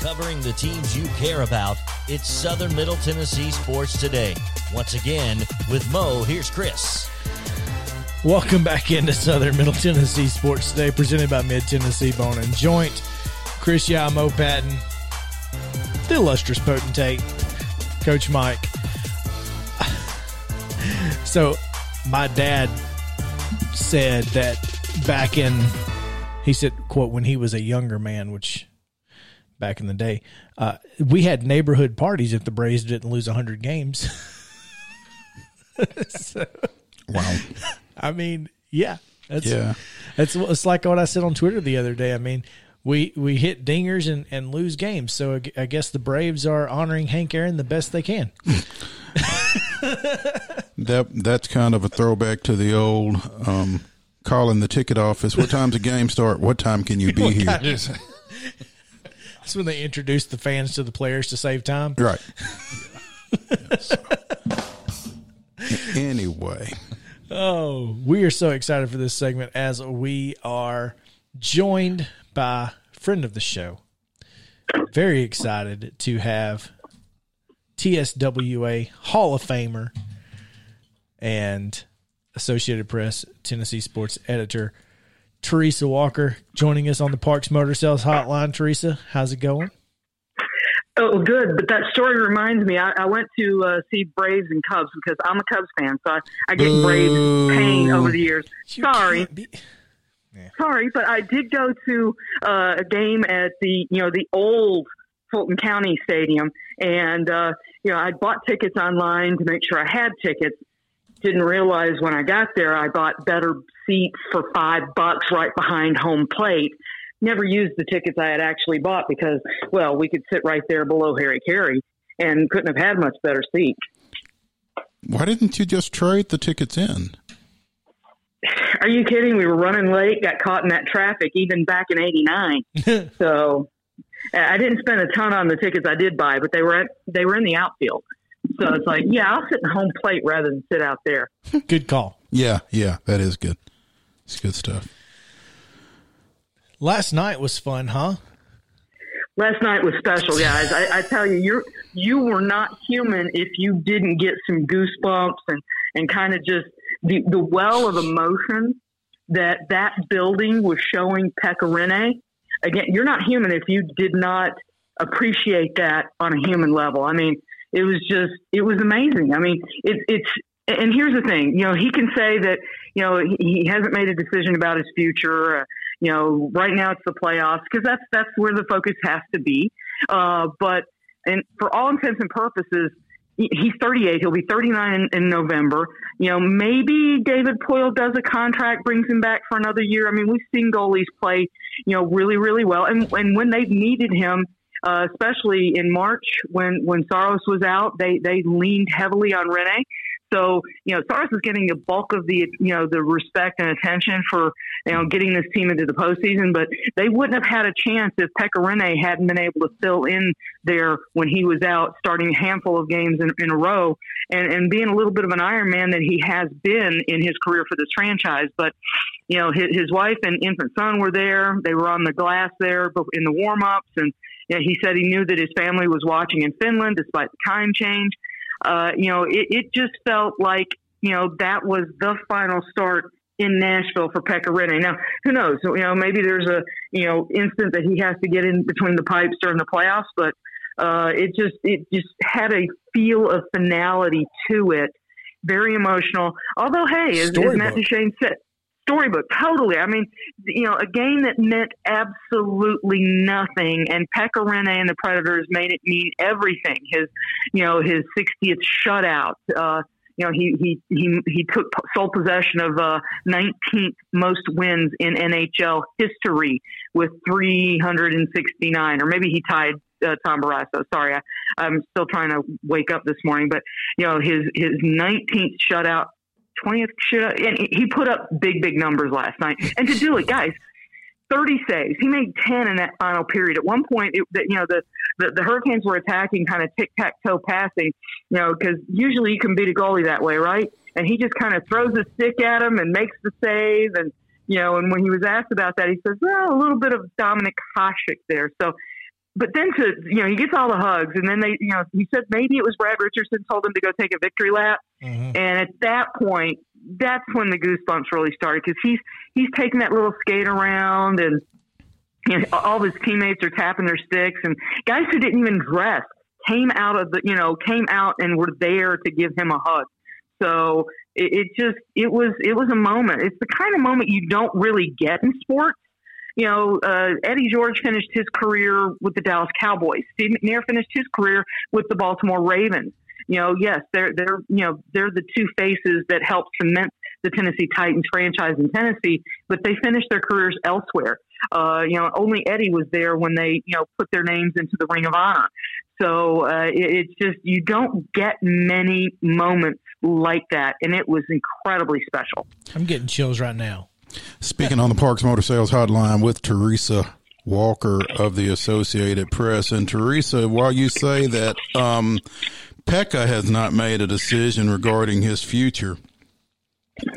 Covering the teams you care about, it's Southern Middle Tennessee Sports Today. Once again, with Mo, here's Chris. Welcome back into Southern Middle Tennessee Sports Today, presented by Mid Tennessee Bone and Joint. Chris Yamo Patton, the illustrious potentate, Coach Mike. So, my dad said that back in, he said, quote, when he was a younger man, which back in the day, uh, we had neighborhood parties if the Braves didn't lose 100 games. so, Wow. I mean, yeah, that's Yeah. That's it's like what I said on Twitter the other day. I mean, we we hit dingers and, and lose games, so I I guess the Braves are honoring Hank Aaron the best they can. That that's kind of a throwback to the old um, calling the ticket office. What time's the game start? What time can you be here? That's when they introduced the fans to the players to save time. Right. anyway, Oh, we are so excited for this segment as we are joined by a friend of the show. Very excited to have TSWA Hall of Famer and Associated Press Tennessee sports editor Teresa Walker joining us on the Parks Motor Sales Hotline. Teresa, how's it going? Oh, good. But that story reminds me. I, I went to uh, see Braves and Cubs because I'm a Cubs fan, so I, I get Braves pain over the years. You Sorry, can't sorry, but I did go to uh, a game at the you know the old Fulton County Stadium, and uh, you know I bought tickets online to make sure I had tickets. Didn't realize when I got there I bought better seats for five bucks right behind home plate. Never used the tickets I had actually bought because well we could sit right there below Harry Carey and couldn't have had much better seat. why didn't you just trade the tickets in? Are you kidding? We were running late, got caught in that traffic even back in '89. so I didn't spend a ton on the tickets I did buy, but they were at, they were in the outfield. So it's like, yeah, I'll sit in home plate rather than sit out there. Good call. Yeah, yeah, that is good. It's good stuff. Last night was fun, huh? Last night was special, guys. I, I tell you, you you were not human if you didn't get some goosebumps and and kind of just the the well of emotion that that building was showing Pekka Rinne. Again, you're not human if you did not appreciate that on a human level. I mean, it was just it was amazing. I mean, it, it's and here's the thing, you know, he can say that you know he, hasn't made a decision about his future. Uh, you know, right now it's the playoffs because that's that's where the focus has to be. Uh, but and for all intents and purposes, he's 38. He'll be 39 in, in November. You know, maybe David Poile does a contract, brings him back for another year. I mean, we've seen goalies play, you know, really, really well. And and when they've needed him, uh, especially in March when when Saros was out, they they leaned heavily on Rinne. So you know, Saros is getting the bulk of the you know the respect and attention for you know getting this team into the postseason. But they wouldn't have had a chance if Pekka Rinne hadn't been able to fill in there when he was out, starting a handful of games in, in a row, and and being a little bit of an Iron Man that he has been in his career for this franchise. But you know, his, his wife and infant son were there. They were on the glass there in the warm ups, and know, he said he knew that his family was watching in Finland despite the time change. Uh, you know, it, it just felt like, you know, that was the final start in Nashville for Pekka Rinne. Now, who knows? You know, maybe there's a, you know, instant that he has to get in between the pipes during the playoffs, but uh, it just, it just had a feel of finality to it. Very emotional. Although, hey, as, as Matt. Duchene said, storybook. Totally. I mean, you know, a game that meant absolutely nothing, and Pekka Rinne and the Predators made it mean everything. His, you know, his 60th shutout. Uh, you know, he he he he took sole possession of uh, 19th most wins in NHL history with 369, or maybe he tied uh, Tom Barrasso. Sorry, I, I'm still trying to wake up this morning, but you know, his his 19th shutout 20th shutout, and he put up big, big numbers last night. And to do it, guys, 30 saves. He made 10 in that final period. At one point, it, you know, the, the, the Hurricanes were attacking kind of tic tac toe passing, you know, because usually you can beat a goalie that way, right? And he just kind of throws a stick at him and makes the save. And, you know, and when he was asked about that, he says, well, a little bit of Dominik Hasek there. So, but then to, you know, he gets all the hugs. And then they, you know, he said maybe it was Brad Richardson told him to go take a victory lap. Mm-hmm. And at that point, that's when the goosebumps really started because he's he's taking that little skate around and you know, all his teammates are tapping their sticks and guys who didn't even dress came out of the you know came out and were there to give him a hug. So it, it just it was it was a moment. It's the kind of moment you don't really get in sports. You know, uh, Eddie George finished his career with the Dallas Cowboys. Steve McNair finished his career with the Baltimore Ravens you know, yes, they're they're you know they're the two faces that helped cement the Tennessee Titans franchise in Tennessee, but they finished their careers elsewhere. Uh, you know, only Eddie was there when they you know put their names into the Ring of Honor. So uh, it, it's just you don't get many moments like that, and it was incredibly special. I'm getting chills right now. Speaking on the Parks Motor Sales Hotline with Teresa Walker of the Associated Press. And Teresa, while you say that um, Pekka has not made a decision regarding his future.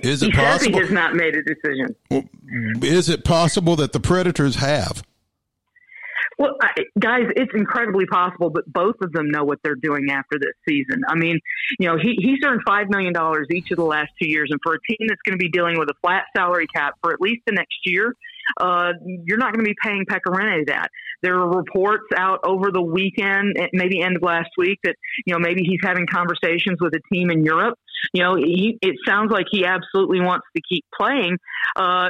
Is it he possible? he has not made a decision. Is it possible that the Predators have? Well, I, guys, it's incredibly possible, but both of them know what they're doing after this season. I mean, you know, he, he's earned $5 million each of the last two years. And for a team that's going to be dealing with a flat salary cap for at least the next year, uh, you're not going to be paying Pekka Rinne that. There are reports out over the weekend, maybe end of last week, that you know maybe he's having conversations with a team in Europe. You know, he, it sounds like he absolutely wants to keep playing, uh,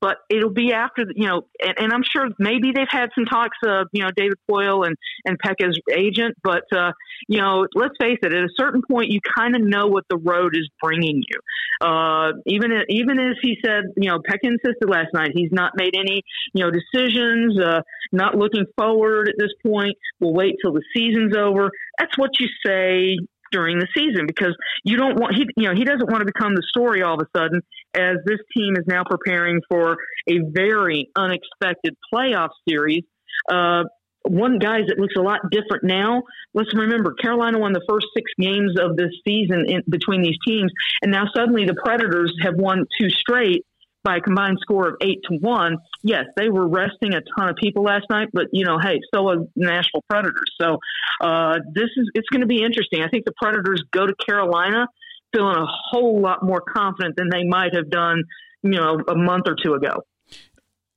but it'll be after you know, and, and, I'm sure maybe they've had some talks. Uh, you know, David Poile and and Pekka's agent, but uh, you know, let's face it. At a certain point, you kind of know what the road is bringing you. Uh, even even as he said, you know, Pekka insisted last night he's not made any you know decisions. Uh, not looking forward at this point. We'll wait till the season's over. That's what you say during the season because you don't want he you know he doesn't want to become the story all of a sudden as this team is now preparing for a very unexpected playoff series. Uh, one guys that looks a lot different now. Let's remember Carolina won the first six games of this season in, between these teams, and now suddenly the Predators have won two straight by a combined score of eight to one. Yes, they were resting a ton of people last night, but you know, hey, so was Nashville Predators. So uh, this is it's going to be interesting. I think the Predators go to Carolina feeling a whole lot more confident than they might have done, you know, a month or two ago.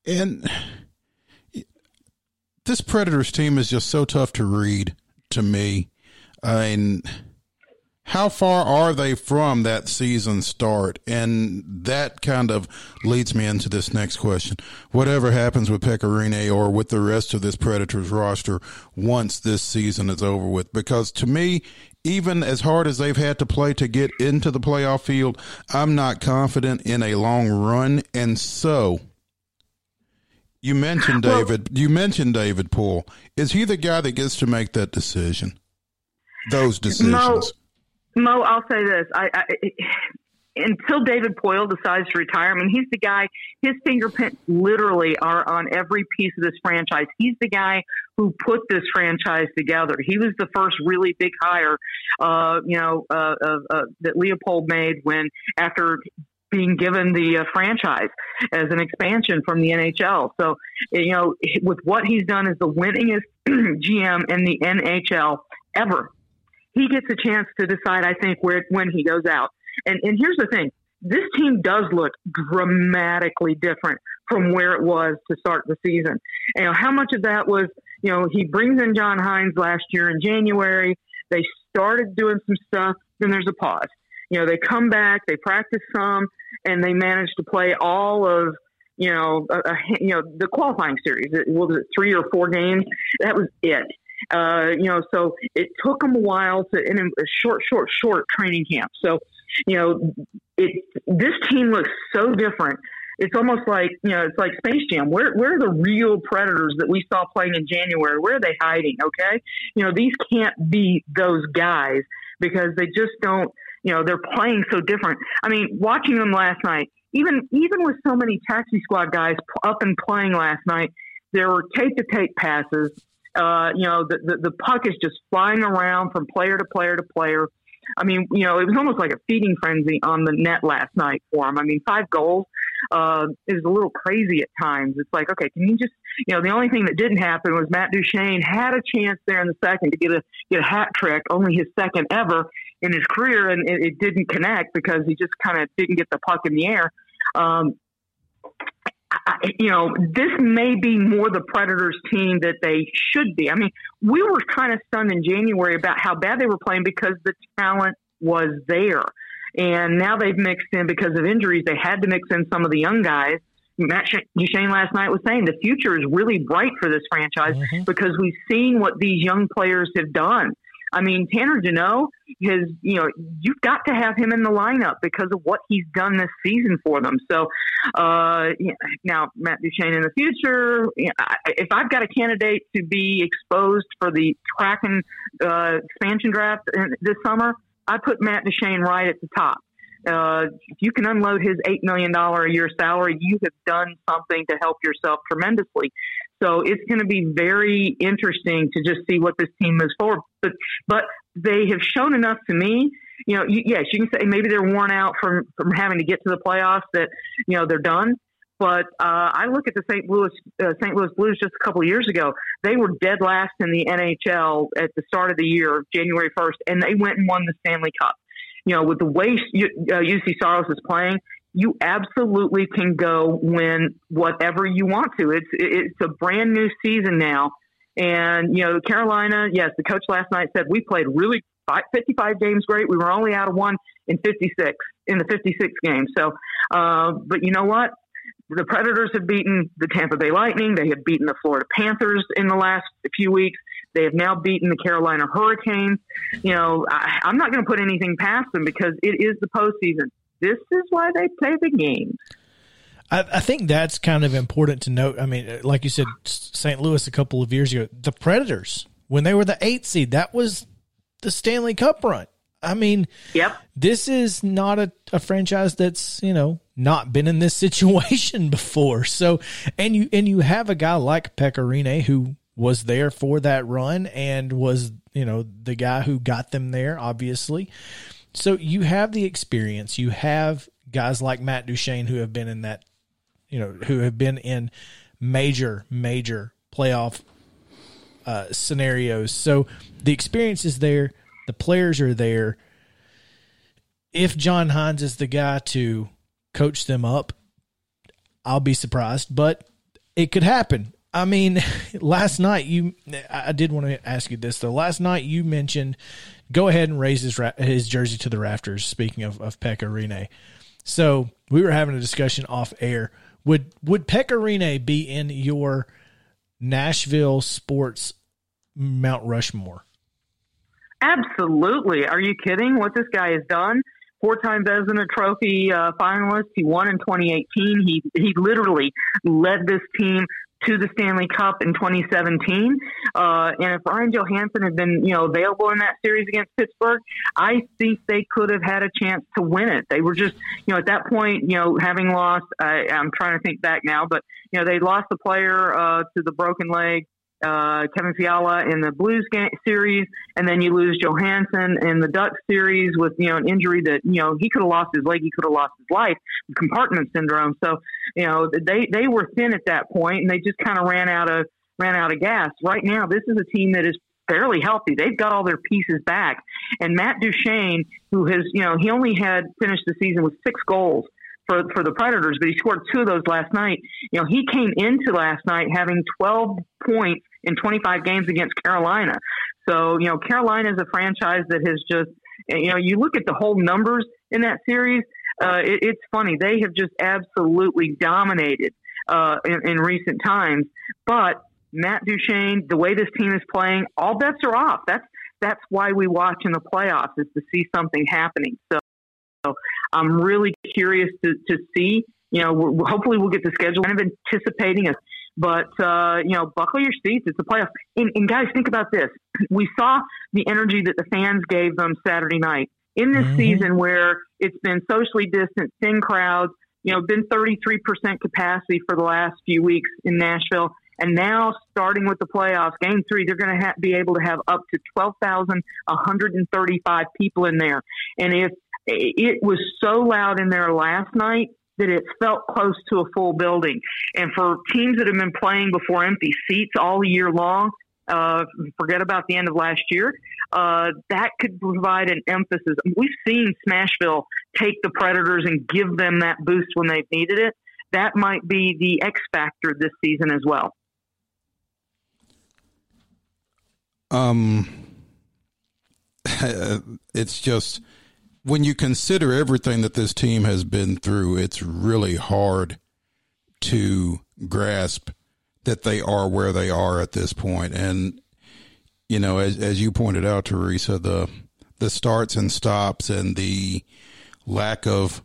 And this Predators team is just so tough to read to me. I mean how far are they from that season start? And that kind of leads me into this next question. Whatever happens with Pekka Rinne or with the rest of this Predators roster once this season is over with, because to me, even as hard as they've had to play to get into the playoff field, I'm not confident in a long run. And so, you mentioned David. Well, you mentioned David Poile. Is he the guy that gets to make that decision? Those decisions. No, Mo, I'll say this: I, I until David Poile decides to retire, I mean, he's the guy. His fingerprints literally are on every piece of this franchise. He's the guy who put this franchise together. He was the first really big hire, uh, you know, uh, uh, that Leipold made when after being given the uh, franchise as an expansion from the NHL. So, you know, with what he's done as the winningest GM in the NHL ever he gets a chance to decide, I think, where when he goes out. And and here's the thing: this team does look dramatically different from where it was to start the season. You know, how much of that was, you know, he brings in John Hynes last year in January. They started doing some stuff. Then there's a pause. you know, they come back, they practice some, and they manage to play all of you know, a, a, you know, the qualifying series. It, was it, three or four games? That was it. Uh, you know, so it took them a while to in a short, short, short training camp. So, you know, it this team looks so different. It's almost like you know, it's like Space Jam. Where where are the real predators that we saw playing in January? Where are they hiding? Okay, you know, these can't be those guys because they just don't. You know, they're playing so different. I mean, watching them last night, even even with so many taxi squad guys up and playing last night, there were tape to tape passes uh, you know, the, the, the puck is just flying around from player to player to player. I mean, you know, it was almost like a feeding frenzy on the net last night for him. I mean, five goals uh, is a little crazy at times. It's like, okay, can you just, you know, the only thing that didn't happen was Matt Duchene had a chance there in the second to get a get a hat trick, only his second ever in his career, and it, it didn't connect because he just kind of didn't get the puck in the air. Um, you know, this may be more the Predators team that they should be. I mean, we were kind of stunned in January about how bad they were playing because the talent was there. And now they've mixed in because of injuries. They had to mix in some of the young guys. Matt Duchene last night was saying the future is really bright for this franchise mm-hmm. because we've seen what these young players have done. I mean, Tanner Jeannot has, you know, you've got to have him in the lineup because of what he's done this season for them. So, uh, now Matt Duchene in the future, if I've got a candidate to be exposed for the Kraken uh, expansion draft this summer, I put Matt Duchene right at the top. Uh, if you can unload his $8 million a year salary, you have done something to help yourself tremendously. So it's going to be very interesting to just see what this team moves forward. But, but they have shown enough to me. You know, you, yes, you can say maybe they're worn out from from having to get to the playoffs. That you know they're done. But uh, I look at the St. Louis uh, St. Louis Blues just a couple of years ago. They were dead last in the NHL at the start of the year, January first, and they went and won the Stanley Cup. You know, with the way uh, Juuse Saros is playing, you absolutely can go win whatever you want to. It's it's a brand new season now, and you know Carolina. Yes, the coach last night said we played really 55 games great. We were only out of one in 56 in the 56 games. So, uh, but you know what? The Predators have beaten the Tampa Bay Lightning. They have beaten the Florida Panthers in the last few weeks. They have now beaten the Carolina Hurricanes. You know, I, I'm not going to put anything past them because it is the postseason this is why they play the game. I, I think that's kind of important to note. I mean, like you said, St. Louis a couple of years ago, the Predators, when they were the eighth seed, that was the Stanley Cup run. I mean, yep. this is not a, a franchise that's, you know, not been in this situation before. So, and you, and you have a guy like Pekka Rinne who was there for that run and was, you know, the guy who got them there, obviously. So you have the experience. You have guys like Matt Duchene who have been in that, you know, who have been in major, major playoff uh, scenarios. So the experience is there. The players are there. If John Hynes is the guy to coach them up, I'll be surprised, but it could happen. I mean, last night you, I did want to ask you this though. Last night you mentioned go ahead and raise his his jersey to the rafters. Speaking of of Pekka Rinne, so we were having a discussion off air. Would would Pekka Rinne be in your Nashville sports Mount Rushmore? Absolutely. Are you kidding? What this guy has done? Four-time Vezina Trophy uh, finalist. He won in 2018. He he literally led this team to the Stanley Cup in 2017. Uh, and if Ryan Johansen had been, you know, available in that series against Pittsburgh, I think they could have had a chance to win it. They were just, you know, at that point, you know, having lost, I, I'm trying to think back now, but, you know, they lost the player uh, to the broken leg uh, Kevin Fiala in the Blues game, series, and then you lose Johansen in the Ducks series with you know an injury that you know he could have lost his leg, he could have lost his life, compartment syndrome. So you know they they were thin at that point, and they just kind of ran out of ran out of gas. Right now, this is a team that is fairly healthy. They've got all their pieces back, and Matt Duchene, who has you know he only had finished the season with six goals for, for the Predators, but he scored two of those last night. You know, he came into last night having 12 points in 25 games against Carolina. So, you know, Carolina is a franchise that has just, you know, you look at the whole numbers, in that series. Uh, it, it's funny. They have just absolutely dominated uh, in, in recent times. But Matt Duchene, the way this team is playing, all bets are off. That's that's why we watch in the playoffs is to see something happening. So, so I'm really curious to, to see. You know, hopefully we'll get the schedule. Kind of anticipating us, but uh, you know, buckle your seats. It's a playoff. And, and, guys, think about this. We saw the energy that the fans gave them Saturday night in this mm-hmm. season, where it's been socially distant, thin crowds. You know, been 33% capacity for the last few weeks in Nashville. And now, starting with the playoffs, game three, they're going to ha- be able to have up to 12,135 people in there. And if it was so loud in there last night that it felt close to a full building. And for teams that have been playing before empty seats all year long, uh, forget about the end of last year, uh, that could provide an emphasis. We've seen Smashville take the Predators and give them that boost when they've needed it. That might be the X factor this season as well. Um, it's just when you consider everything that this team has been through, it's really hard to grasp that they are where they are at this point. And you know, as as you pointed out, Teresa, the the starts and stops and the lack of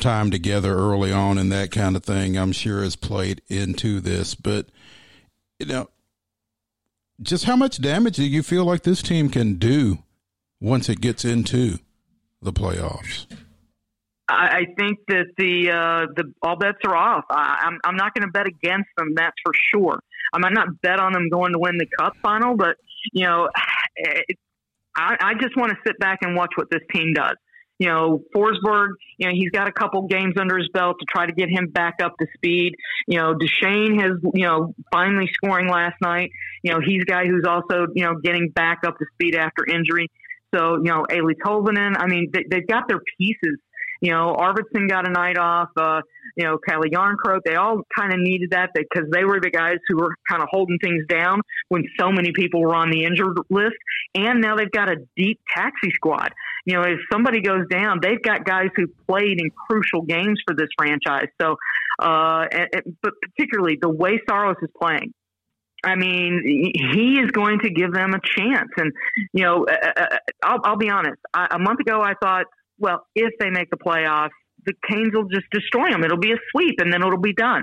time together early on and that kind of thing, I'm sure has played into this. But you know, just how much damage do you feel like this team can do once it gets into the playoffs? I think that the uh, the all bets are off. I, am I'm, I'm not going to bet against them. That's for sure. I might not bet on them going to win the Cup final, but you know, it, I, I just want to sit back and watch what this team does you know, Forsberg, you know, he's got a couple games under his belt to try to get him back up to speed. You know, Duchene has, you know, finally scoring last night. You know, he's a guy who's also, you know, getting back up to speed after injury. So, you know, Eeli Tolvanen, I mean, they, have got their pieces. You know, Arvidsson got a night off. Uh, you know, Calle Jarnkrok, they all kind of needed that because they were the guys who were kind of holding things down when so many people were on the injured list. And now they've got a deep taxi squad. You know, if somebody goes down, they've got guys who played in crucial games for this franchise. So, uh, and, but particularly the way Saros is playing. I mean, he is going to give them a chance. And, you know, uh, uh, uh I'll, I'll be honest. I, a month ago, I thought, well, if they make the playoffs, the Canes will just destroy them. It'll be a sweep, and then it'll be done.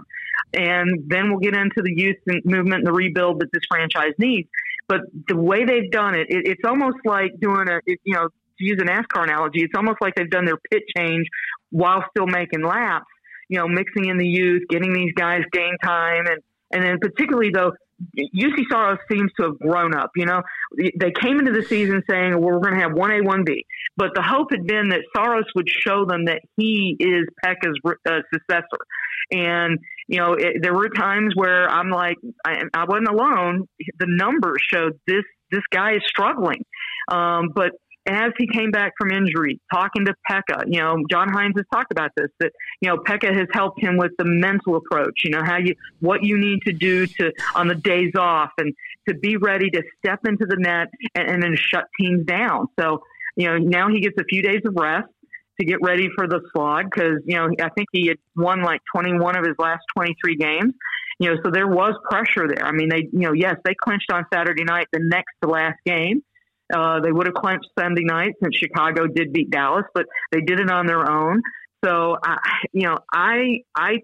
And then we'll get into the youth movement and the rebuild that this franchise needs. But the way they've done it, it it's almost like doing a, it, you know, to use a NASCAR analogy, it's almost like they've done their pit change while still making laps. You know, mixing in the youth, getting these guys game time, and and then particularly though Juuse Saros seems to have grown up. You know, they came into the season saying, well, we're going to have 1A, 1B. But the hope had been that Saros would show them that he is Pekka's uh, successor. And, you know, it, there were times where I'm like, I, I wasn't alone. The numbers showed this, this guy is struggling. Um, but as he came back from injury, talking to Pekka, you know, John Hynes has talked about this, that, you know, Pekka has helped him with the mental approach, you know, how you, what you need to do to, on the days off and to be ready to step into the net and, and then shut teams down. So, you know, now he gets a few days of rest to get ready for the slog because, you know, I think he had won like 21 of his last 23 games. You know, so there was pressure there. I mean, they, you know, yes, they clinched on Saturday night, the next to last game uh, they would have clinched Sunday night since Chicago did beat Dallas, but they did it on their own. So, I, you know, I, I,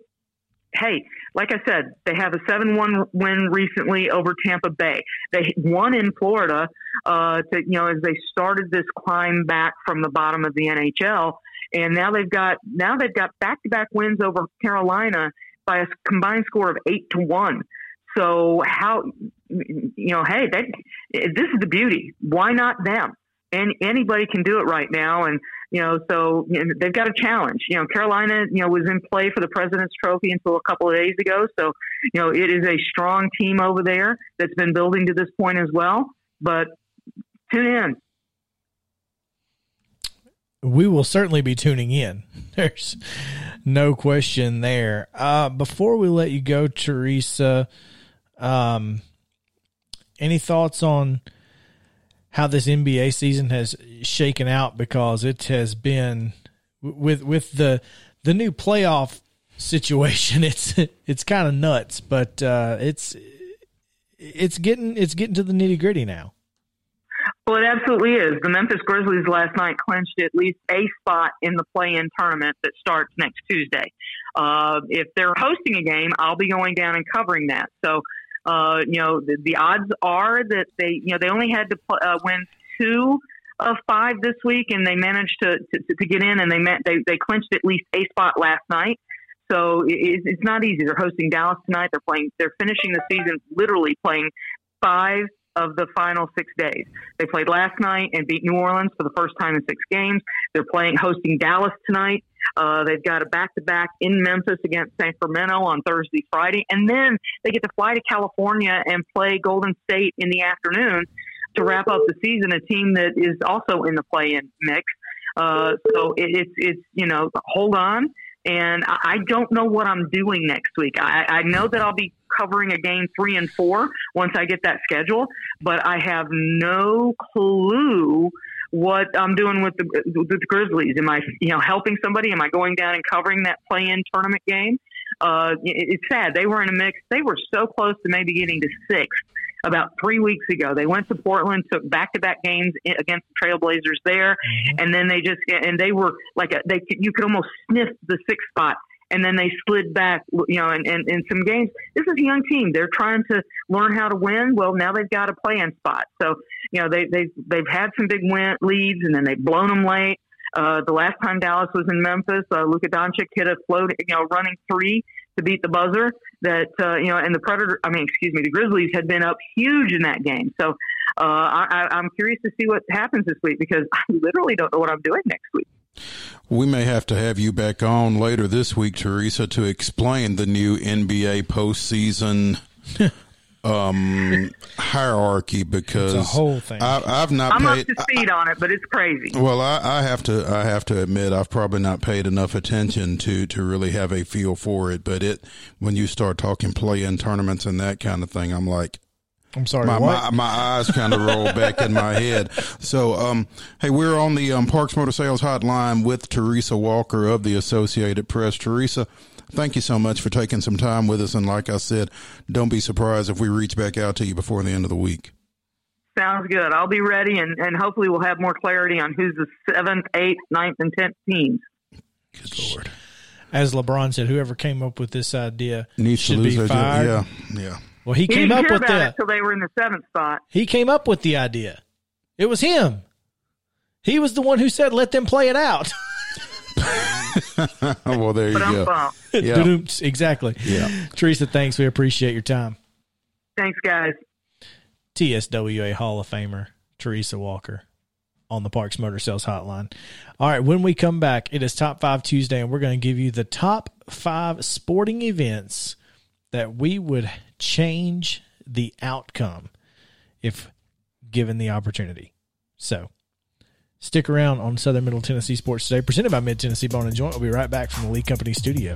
hey, like I said, they have a seven-one win recently over Tampa Bay. They won in Florida, uh, to you know, as they started this climb back from the bottom of the NHL, and now they've got now they've got back-to-back wins over Carolina by a combined score of eight to one. So how you know, hey, that this is the beauty. Why not them? And anybody can do it right now, and you know, so you know, they've got a challenge. You know, Carolina, you know, was in play for the President's Trophy until a couple of days ago. So, you know, it is a strong team over there that's been building to this point as well. But tune in. We will certainly be tuning in. There's no question there. Uh, before we let you go, Teresa, um, any thoughts on how this NBA season has shaken out? Because it has been with with the the new playoff situation, it's it's kind of nuts, but uh, it's it's getting it's getting to the nitty gritty now. Well, it absolutely is. The Memphis Grizzlies last night clinched at least a spot in the play-in tournament that starts next Tuesday. Uh, if they're hosting a game, I'll be going down and covering that. So, uh, you know, the, the, odds are that they, you know, they only had to uh, win two of five this week, and they managed to, to, to get in, and they met, they they clinched at least a spot last night. So it, it's not easy. They're hosting Dallas tonight. They're playing. They're finishing the season literally playing five of the final six days. They played last night and beat New Orleans for the first time in six games. They're playing hosting Dallas tonight. Uh, they've got a back to back in Memphis against Sacramento on Thursday, Friday, and then they get to fly to California and play Golden State in the afternoon to wrap up the season. A team that is also in the play-in mix. Uh, so it, it's it's you know hold on and I don't know what I'm doing next week. I, I know that I'll be covering a game three and four once I get that schedule, but I have no clue what I'm doing with the, with the Grizzlies. Am I, you know, helping somebody? Am I going down and covering that play-in tournament game? Uh, it, it's sad. They were in a mix. They were so close to maybe getting to six about three weeks ago. They went to Portland, took back-to-back games against the Trailblazers there, mm-hmm. and then they just and they were like a, they you could almost sniff the sixth spot and then they slid back, you know, and in, in, some games. This is a young team. They're trying to learn how to win. Well, now they've got a play-in spot. So, you know, they, they've, they've had some big win leads and then they've blown them late. Uh, the last time Dallas was in Memphis, uh, Luka Doncic hit a float, you know, running three to beat the buzzer that, uh, you know, and the Predator, I mean, excuse me, the Grizzlies had been up huge in that game. So, uh, I, I'm curious to see what happens this week because I literally don't know what I'm doing next week. We may have to have you back on later this week, Teresa, to explain the new NBA postseason um, hierarchy because it's a whole thing. I, have not. I'm paid, up to speed I, on it, but it's crazy. Well, I, I, have to. I have to admit, I've probably not paid enough attention to to really have a feel for it. But it when you start talking play-in tournaments and that kind of thing, I'm like, I'm sorry. My, my, my, eyes kind of roll back in my head. So, um, hey, we're on the um, Parks Motor Sales Hotline with Teresa Walker of the Associated Press. Teresa, thank you so much for taking some time with us. And like I said, don't be surprised if we reach back out to you before the end of the week. Sounds good. I'll be ready, and, and hopefully we'll have more clarity on who's the seventh, eighth, ninth, and tenth teams. Good Lord. As LeBron said, whoever came up with this idea Needs should be fired. Yeah, yeah. Well, he, he came up with that until they were in the seventh spot. He came up with the idea. It was him. He was the one who said, "Let them play it out." well, there you go. Yeah. exactly. Yeah. Teresa, thanks. We appreciate your time. Thanks, guys. TSWA Hall of Famer Teresa Walker on the Parks Motor Sales Hotline. All right, when we come back, it is Top 5 Tuesday, and we're going to give you the top five sporting events that we would change the outcome if given the opportunity. So stick around on Southern Middle Tennessee Sports Today, presented by Mid Tennessee Bone and Joint. We'll be right back from the Lee Company studio.